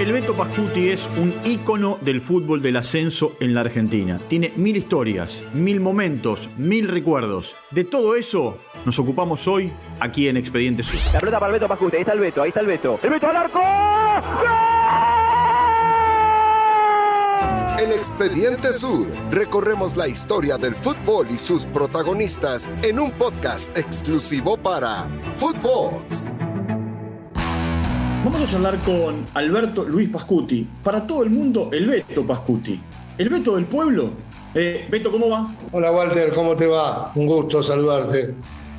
El Beto Pascuti es un ícono del fútbol del ascenso en la Argentina. Tiene mil historias, mil momentos, mil recuerdos. De todo eso nos ocupamos hoy aquí en Expediente Sur. La pelota para el Beto Pascuti, ahí está el Beto, ahí está el Beto. ¡El Beto al arco! En Expediente Sur recorremos la historia del fútbol y sus protagonistas en un podcast exclusivo para Footbox. Vamos a charlar con Alberto Luis Pascuti. Para todo el mundo, el Beto Pascuti. El Beto del pueblo. Eh, Beto, ¿cómo va? Hola Walter, ¿cómo te va? Un gusto saludarte.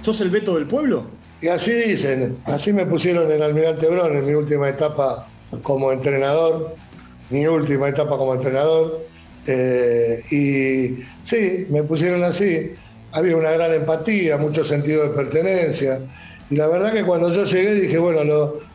¿Sos el Beto del pueblo? Y así dicen, así me pusieron en Almirante Brón en mi última etapa como entrenador, mi última etapa como entrenador. Eh, y sí, me pusieron así. Había una gran empatía, mucho sentido de pertenencia. Y la verdad que cuando yo llegué dije, bueno,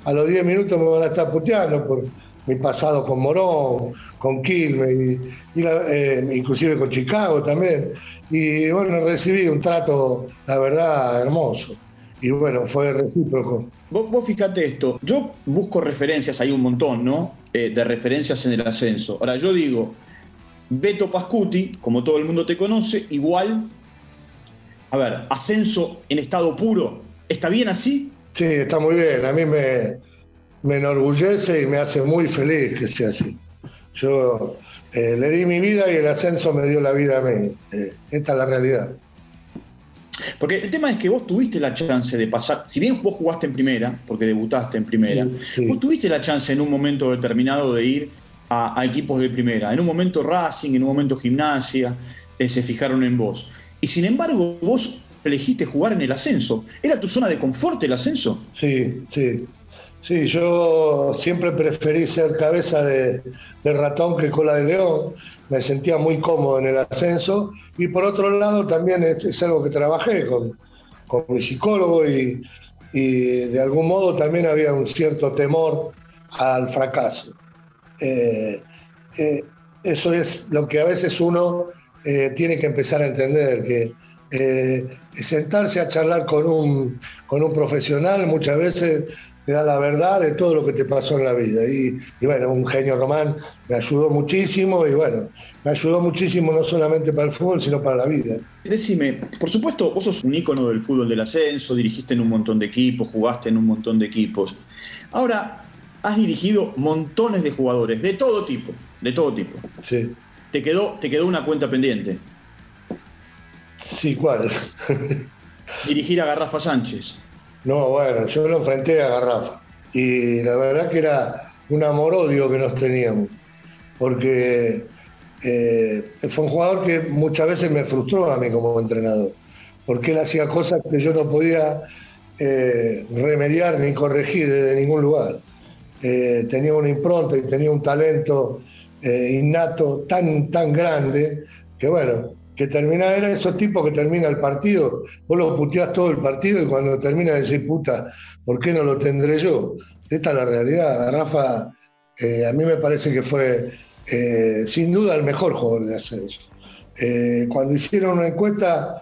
a, los 10 minutos me van a estar puteando por mi pasado con Morón, con Quilmes, y, eh, inclusive con Chicago también. Y bueno, recibí un trato, la verdad, hermoso. Y bueno, fue recíproco. Vos, vos fijate esto, yo busco referencias, hay un montón, ¿no? Eh, de referencias en el ascenso. Ahora, yo digo, Beto Pascuti, como todo el mundo te conoce, igual, a ver, ascenso en estado puro, ¿Está bien así? Sí, está muy bien. A mí me, me enorgullece y me hace muy feliz que sea así. Yo eh, le di mi vida y el ascenso me dio la vida a mí. Eh, esta es la realidad. Porque el tema es que vos tuviste la chance de pasar, si bien vos jugaste en primera, porque debutaste en primera, vos tuviste la chance en un momento determinado de ir a, equipos de primera. En un momento Racing, en un momento Gimnasia, eh, se fijaron en vos. Y sin embargo, vos elegiste jugar en el ascenso. ¿Era tu zona de confort el ascenso? Sí, sí. Sí, yo siempre preferí ser cabeza de, ratón que cola de león. Me sentía muy cómodo en el ascenso. Y por otro lado, también es, algo que trabajé con, mi psicólogo y, de algún modo también había un cierto temor al fracaso. Eh, eh, eso es lo que a veces uno eh, tiene que empezar a entender, que eh, sentarse a charlar con un, con un profesional muchas veces te da la verdad de todo lo que te pasó en la vida. Y, bueno, un genio román me ayudó muchísimo y bueno, me ayudó muchísimo no solamente para el fútbol, sino para la vida. Decime, por supuesto, vos sos un ícono del fútbol del ascenso, dirigiste en un montón de equipos, jugaste en un montón de equipos. Ahora, has dirigido montones de jugadores, de todo tipo, de todo tipo. Sí. Te quedó, te quedó una cuenta pendiente. Sí, ¿cuál? Dirigir a Garrafa Sánchez. No, bueno, yo lo enfrenté a Garrafa. Y la verdad que era un amor-odio que nos teníamos. Porque eh, fue un jugador que muchas veces me frustró a mí como entrenador. Porque él hacía cosas que yo no podía eh, remediar ni corregir desde ningún lugar. Eh, tenía una impronta y tenía un talento innato tan, tan grande que, bueno, que termina, era esos tipos que termina el partido, vos lo puteás todo el partido y cuando termina de decir, puta, ¿por qué no lo tendré yo? Esta es la realidad. Rafa, eh, a mí me parece que fue eh, sin duda el mejor jugador de ascenso. Eh, cuando hicieron una encuesta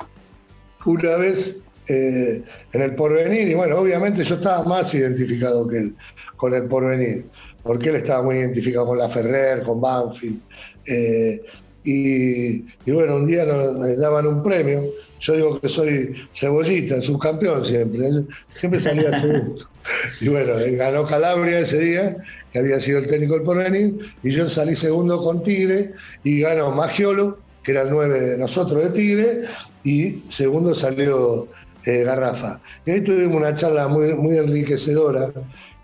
una vez en el porvenir, y bueno, obviamente yo estaba más identificado que él con el porvenir, porque él estaba muy identificado con la Ferrer, con Banfield. Y, bueno, un día nos, daban un premio. Yo digo que soy cebollita, subcampeón siempre. Siempre salía segundo. Y bueno, ganó Calabria ese día, que había sido el técnico del porvenir, y yo salí segundo con Tigre, y ganó Magiolo, que era el 9 de nosotros de Tigre, y segundo salió eh, Garrafa. Y ahí tuvimos una charla muy, muy enriquecedora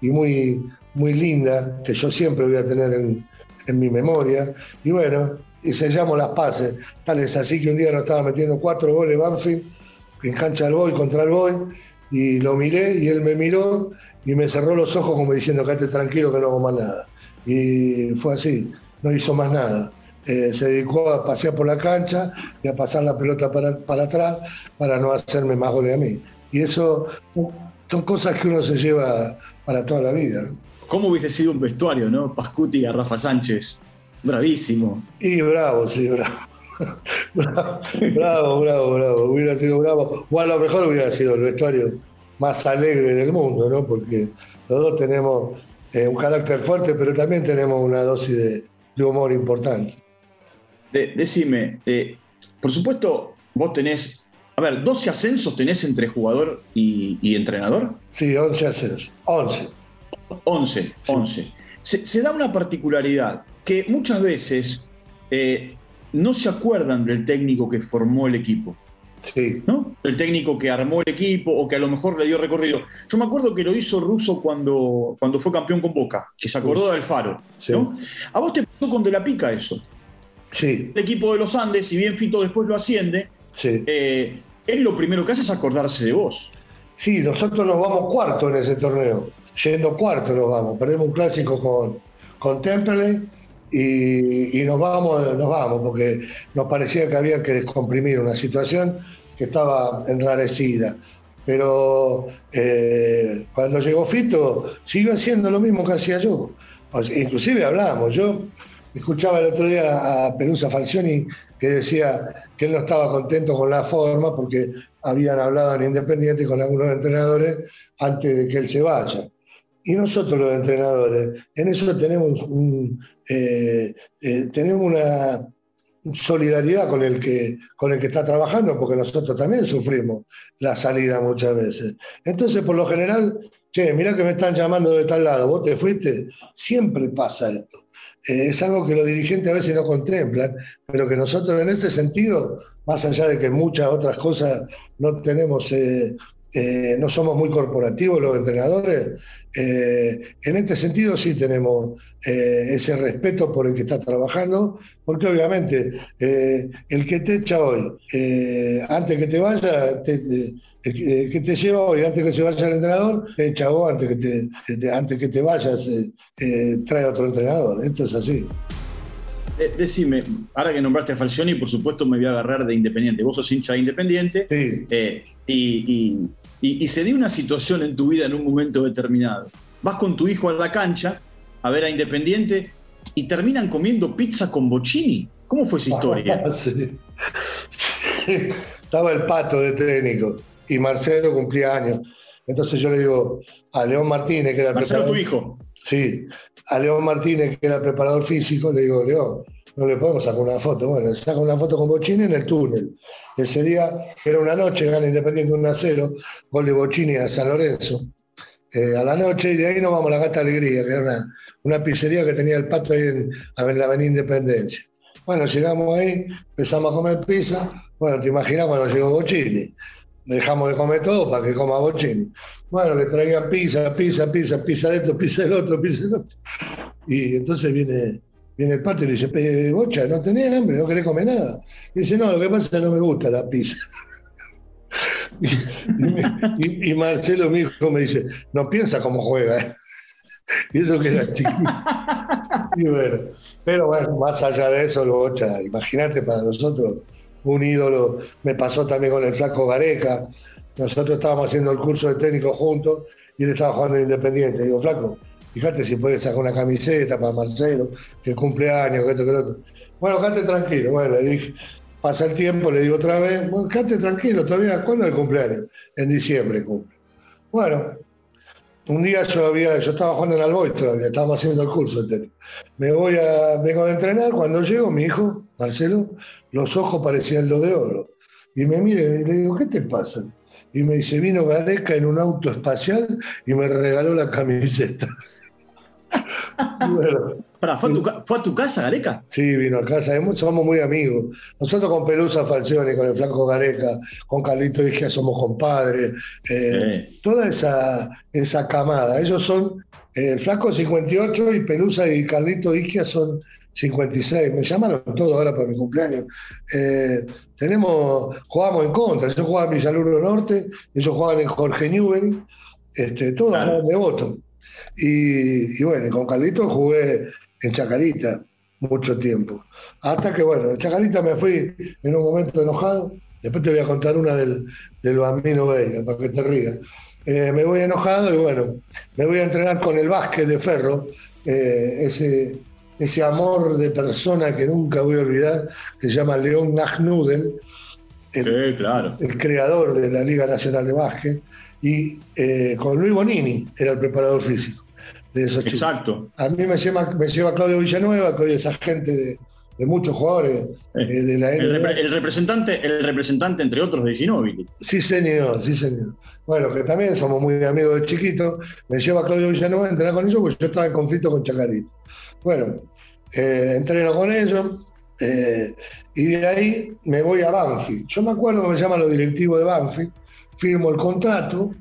y muy, muy linda, que yo siempre voy a tener en, en mi memoria. Y bueno, y sellamos las pases. Tal es así que un día nos estaba metiendo cuatro goles Banfield en cancha del Boy contra el Boy y lo miré y él me miró y me cerró los ojos como diciendo quédate tranquilo que no hago más nada. Y fue así, no hizo más nada. Eh, se dedicó a pasear por la cancha y a pasar la pelota para, para atrás para no hacerme más goles a mí. Y eso son cosas que uno se lleva para toda la vida. ¿Cómo hubiese sido un vestuario, no? Pascuti y Rafa Sánchez Bravísimo. Y bravo, sí, bravo. bravo, bravo, bravo, Hubiera sido bravo. O a lo mejor hubiera sido el vestuario más alegre del mundo, ¿no? Porque los dos tenemos eh, un carácter fuerte, pero también tenemos una dosis de, humor importante. decime, eh, por supuesto, vos tenés, a ver, 12 ascensos tenés entre jugador y, entrenador. Sí, 11 ascensos, 11. 11, 11. Se, da una particularidad que muchas veces eh, no se acuerdan del técnico que formó el equipo. Sí. ¿no? El técnico que armó el equipo o que a lo mejor le dio recorrido. Yo me acuerdo que lo hizo Russo cuando, cuando fue campeón con Boca, que se acordó del Faro. ¿A vos te pasó con De la Pica eso? Sí. El equipo de los Andes, si bien Fito después lo asciende. Eh, él lo primero que hace es acordarse de vos. Sí, nosotros nos vamos cuarto en ese torneo. Yendo cuarto nos vamos. Perdemos un clásico con, con Temple y, nos vamos, nos vamos, porque nos parecía que había que descomprimir una situación que estaba enrarecida. Pero eh, cuando llegó Fito, siguió haciendo lo mismo que hacía yo. inclusive hablamos, yo escuchaba el otro día a Pelusa Falcioni que decía que él no estaba contento con la forma porque habían hablado en Independiente con algunos entrenadores antes de que él se vaya. Y nosotros los entrenadores, en eso tenemos un, eh, eh, tenemos una solidaridad con el, que, con el que está trabajando, porque nosotros también sufrimos la salida muchas veces. Entonces, por lo general, che, mira que me están llamando de tal lado, vos te fuiste, siempre pasa esto. Eh, es algo que los dirigentes a veces no contemplan, pero que nosotros en este sentido, más allá de que muchas otras cosas no tenemos, no somos muy corporativos los entrenadores, eh, en este sentido sí tenemos eh, ese respeto por el que está trabajando, porque obviamente eh, el que te echa hoy, antes que te vaya, el que te lleva hoy, antes que se vaya el entrenador, te echa vos, antes que te, antes que te vayas, trae otro entrenador. Esto es así. Decime, ahora que nombraste a Falcioni, por supuesto me voy a agarrar de Independiente. Vos sos hincha de Independiente. Sí. y y, se dio una situación en tu vida en un momento determinado. Vas con tu hijo a la cancha a ver a Independiente y terminan comiendo pizza con bochini. ¿Cómo fue esa historia? Estaba el pato de técnico y Marcelo cumplía años. Entonces yo le digo a León Martínez, que era el Marcelo, tu hijo. Sí, a León Martínez, que era preparador físico, le digo, León, no le podemos sacar una foto. Bueno, saca una foto con Bochini en el túnel. Ese día era una noche, gana Independiente 1 a 0, gol de Bochini a San Lorenzo. Eh, a la noche y de ahí nos vamos a la Gata Alegría, que era una, pizzería que tenía el pato ahí en, la Avenida Independencia. Bueno, llegamos ahí, empezamos a comer pizza. Bueno, te imaginas cuando llegó Bochini. Dejamos de comer todo para que coma Bochini. Bueno, le traían pizza, pizza, pizza, pizza de esto, pizza del otro, pizza del otro. Y entonces viene Viene el pato y le dice, Bocha, ¿no tenés hambre? ¿No querés comer nada? Y dice, no, lo que pasa es que no me gusta la pizza. y, Marcelo, mi hijo, me dice, no piensa cómo juega. ¿eh? y eso que era chiquito. y bueno, pero bueno, más allá de eso, lo Bocha, imagínate para nosotros, un ídolo. Me pasó también con el flaco Gareca. Nosotros estábamos haciendo el curso de técnico juntos y él estaba jugando en Independiente. Digo, flaco, Fíjate si puedes sacar una camiseta para Marcelo, que cumple años, que esto, que lo otro. Bueno, quédate tranquilo. Bueno, le dije, pasa el tiempo, le digo otra vez, bueno, quédate tranquilo, todavía, ¿cuándo es el cumpleaños? En diciembre cumple. Bueno, un día yo había, yo estaba jugando en Alboy todavía, estábamos haciendo el curso de Me voy a, vengo a entrenar, cuando llego, mi hijo, Marcelo, los ojos parecían los de oro. Y me mira y le digo, ¿qué te pasa? Y me dice, vino Gareca en un auto espacial y me regaló la camiseta. ¿fue, a tu, casa, Gareca? Sí, vino a casa. Somos muy amigos. Nosotros con Pelusa Falcioni, con el Flaco Gareca, con Carlito Isquia somos compadres. Eh, toda esa, esa camada. Ellos son el Flaco 58 y Pelusa y Carlito Isquia son 56. Me llamaron todos ahora para mi cumpleaños. Eh, tenemos, jugamos en contra. Yo jugaba en Villaluro Norte, ellos jugaban en Jorge Newbery. Este, todos de voto. Y, bueno, con Carlito jugué en Chacarita mucho tiempo. Hasta que, bueno, en Chacarita me fui en un momento enojado. Después te voy a contar una del, del Bambino Vega, para que te rías. Eh, me voy enojado y bueno, me voy a entrenar con el básquet de Ferro, eh, ese, ese amor de persona que nunca voy a olvidar, que se llama León Nagnudel, el, claro. el creador de la Liga Nacional de Básquet, y eh, con Luis Bonini era el preparador físico. de esos chicos. Exacto. A mí me lleva, me lleva Claudio Villanueva, que hoy es agente de, de muchos jugadores eh, de la el, el, representante, el representante, entre otros, de Ginóbili. Sí, señor, sí, señor. Bueno, que también somos muy amigos de chiquito. Me lleva Claudio Villanueva a entrenar con ellos porque yo estaba en conflicto con Chacarito. Bueno, eh, entreno con ellos eh, y de ahí me voy a Banfield. Yo me acuerdo que me llaman los directivos de Banfield, firmo el contrato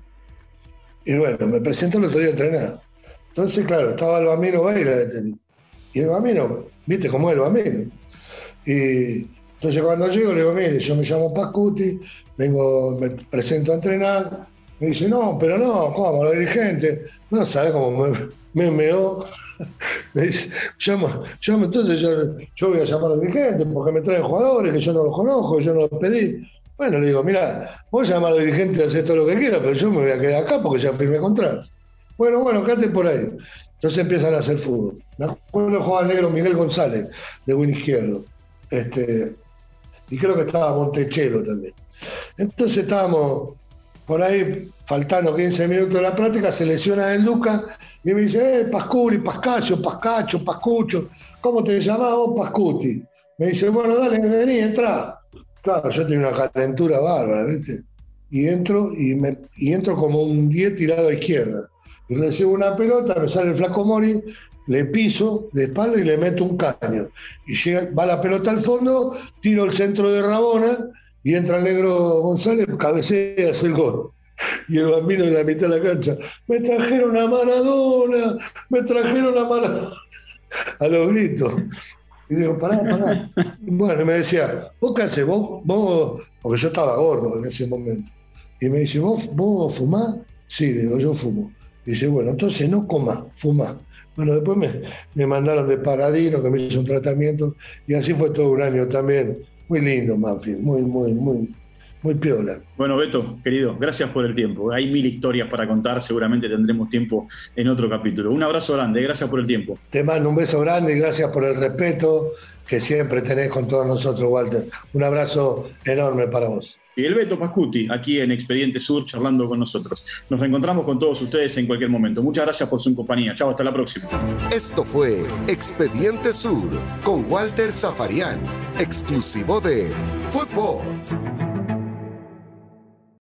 y bueno, me presento el otro día a entrenar. Entonces, claro, estaba el Bambino Veira Y el Bambino, viste cómo es el Bambino. Y entonces cuando llego le digo, mire, yo me llamo Pascuti, vengo, me presento a entrenar. Me dice, no, pero no, ¿cómo? Los dirigentes. No, ¿sabes cómo me, me meó? me dice, llamo, llamo, entonces yo, yo voy a llamar a los dirigentes porque me traen jugadores que yo no los conozco, yo no los pedí. Bueno, le digo, mira, vos llamar a los dirigentes y hacer todo lo que quieras, pero yo me voy a quedar acá porque ya firmé contrato. Bueno, bueno, quédate por ahí. Entonces empiezan a hacer fútbol. Me acuerdo jugaba negro Miguel González, de buen izquierdo. Este, y creo que estaba Montechelo también. Entonces estábamos por ahí, faltando 15 minutos de la práctica, se lesiona el Lucas y me dice, eh, Pascuri, Pascasio, Pascacho, Pascucho, ¿cómo te llamás vos, Pascuti? Me dice, bueno, dale, vení, entra. Claro, yo tenía una calentura bárbara, ¿viste? Y entro, y, me, y entro como un 10 tirado a izquierda. Y recibo una pelota, me sale el flaco Mori, le piso de espalda y le meto un caño. Y llega, va la pelota al fondo, tiro el centro de Rabona y entra el negro González, cabecea y hace el gol. Y el bambino en la mitad de la cancha, me trajeron a Maradona, me trajeron a Maradona, a los gritos. Y digo, pará, pará. Bueno, me decía, ¿vos qué haces? ¿Vos, vos, porque yo estaba gordo en ese momento. Y me dice, ¿vos, vos fumás? Sí, digo, yo fumo. Dice, bueno, entonces no coma, fuma. Bueno, después me, me mandaron de Paradino, que me hizo un tratamiento, y así fue todo un año también. Muy lindo, Manfield, muy, muy, muy, muy piola. Bueno, Beto, querido, gracias por el tiempo. Hay mil historias para contar, seguramente tendremos tiempo en otro capítulo. Un abrazo grande, gracias por el tiempo. Te mando un beso grande y gracias por el respeto que siempre tenés con todos nosotros, Walter. Un abrazo enorme para vos. Y el Beto Pascuti, aquí en Expediente Sur, charlando con nosotros. Nos reencontramos con todos ustedes en cualquier momento. Muchas gracias por su compañía. Chao, hasta la próxima. Esto fue Expediente Sur con Walter Zafarian, exclusivo de Footbox.